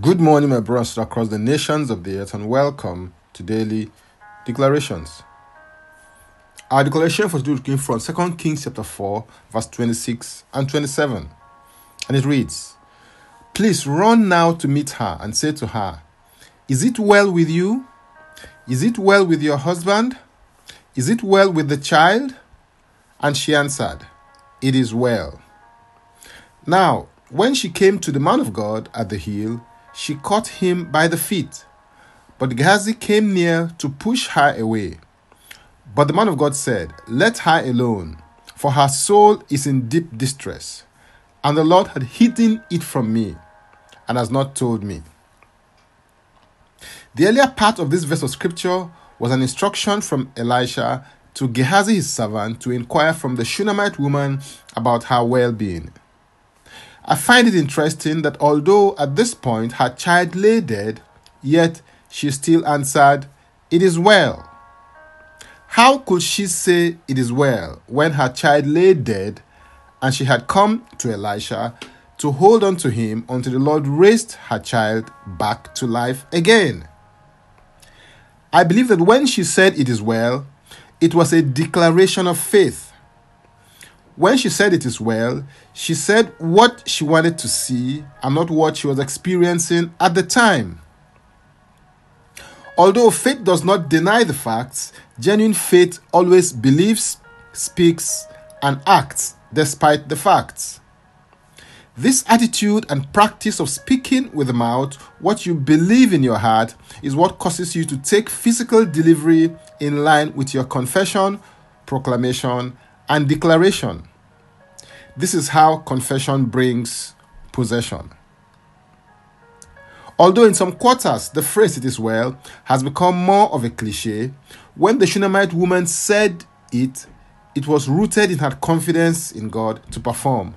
Good morning, my brothers across the nations of the earth, and welcome to daily declarations. Our declaration for today came from 2 Kings chapter 4, verse 26 and 27. And it reads, Please run now to meet her and say to her, Is it well with you? Is it well with your husband? Is it well with the child? And she answered, It is well. Now, when she came to the man of God at the hill, she caught him by the feet. But Gehazi came near to push her away. But the man of God said, Let her alone, for her soul is in deep distress, and the Lord had hidden it from me, and has not told me. The earlier part of this verse of scripture was an instruction from Elisha to Gehazi his servant to inquire from the Shunammite woman about her well being. I find it interesting that although at this point her child lay dead, yet she still answered, It is well. How could she say it is well when her child lay dead and she had come to Elisha to hold on to him until the Lord raised her child back to life again? I believe that when she said it is well, it was a declaration of faith. When she said it is well, she said what she wanted to see and not what she was experiencing at the time. Although faith does not deny the facts, genuine faith always believes, speaks, and acts despite the facts. This attitude and practice of speaking with the mouth what you believe in your heart is what causes you to take physical delivery in line with your confession, proclamation, and declaration. This is how confession brings possession. Although in some quarters the phrase it is well has become more of a cliche, when the Shunammite woman said it, it was rooted in her confidence in God to perform.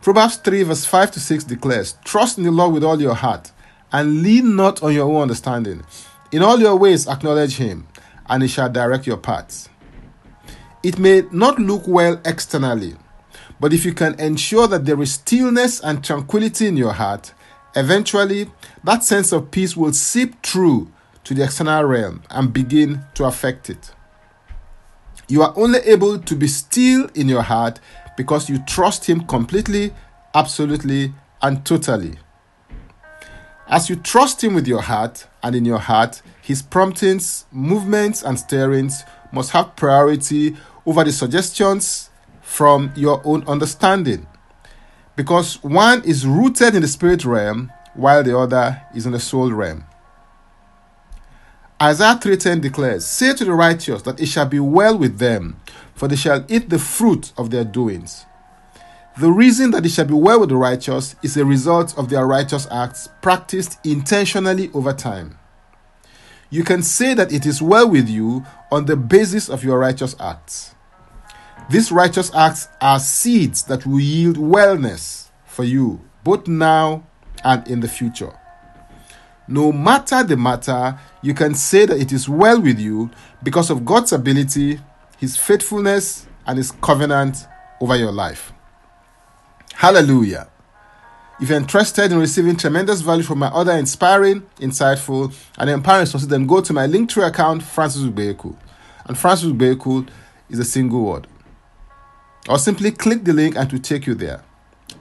Proverbs 3, verse 5 to 6 declares, Trust in the Lord with all your heart, and lean not on your own understanding. In all your ways acknowledge him, and he shall direct your paths. It may not look well externally, but if you can ensure that there is stillness and tranquility in your heart, eventually that sense of peace will seep through to the external realm and begin to affect it. You are only able to be still in your heart because you trust Him completely, absolutely, and totally. As you trust Him with your heart and in your heart, His promptings, movements, and stirrings must have priority over the suggestions from your own understanding. Because one is rooted in the spirit realm while the other is in the soul realm. Isaiah 3:10 declares, "Say to the righteous that it shall be well with them, for they shall eat the fruit of their doings." The reason that it shall be well with the righteous is a result of their righteous acts practiced intentionally over time. You can say that it is well with you on the basis of your righteous acts. These righteous acts are seeds that will yield wellness for you, both now and in the future. No matter the matter, you can say that it is well with you because of God's ability, His faithfulness, and His covenant over your life. Hallelujah. If you're interested in receiving tremendous value from my other inspiring, insightful, and empowering sources, then go to my Linktree account, Francis Ubeku. And Francis Ubeku is a single word. Or simply click the link and it will take you there.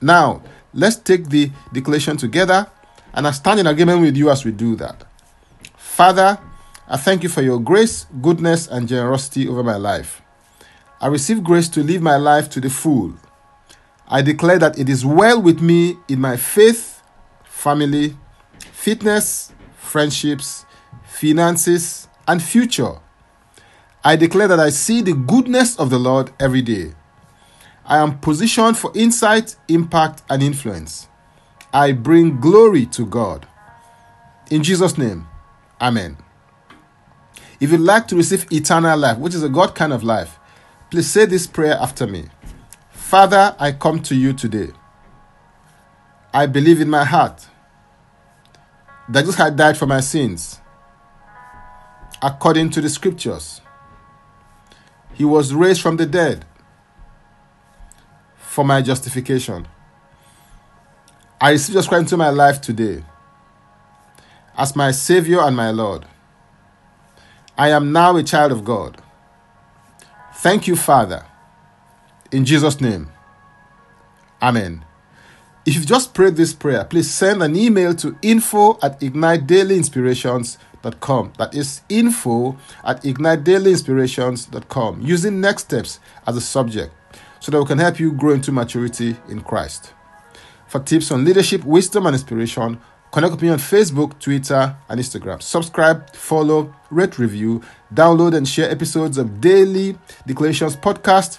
Now, let's take the declaration together and I stand in agreement with you as we do that. Father, I thank you for your grace, goodness, and generosity over my life. I receive grace to live my life to the full. I declare that it is well with me in my faith, family, fitness, friendships, finances, and future. I declare that I see the goodness of the Lord every day. I am positioned for insight, impact, and influence. I bring glory to God. In Jesus' name, Amen. If you'd like to receive eternal life, which is a God kind of life, please say this prayer after me Father, I come to you today. I believe in my heart that Jesus had died for my sins according to the scriptures. He was raised from the dead for my justification. I receive Jesus Christ into my life today as my Savior and my Lord. I am now a child of God. Thank you, Father. In Jesus' name. Amen. If you've just prayed this prayer, please send an email to info at ignitedailyinspirations.com. That is info at ignitedailyinspirations.com using next steps as a subject so that we can help you grow into maturity in Christ. For tips on leadership, wisdom, and inspiration, connect with me on Facebook, Twitter, and Instagram. Subscribe, follow, rate, review, download, and share episodes of Daily Declarations podcast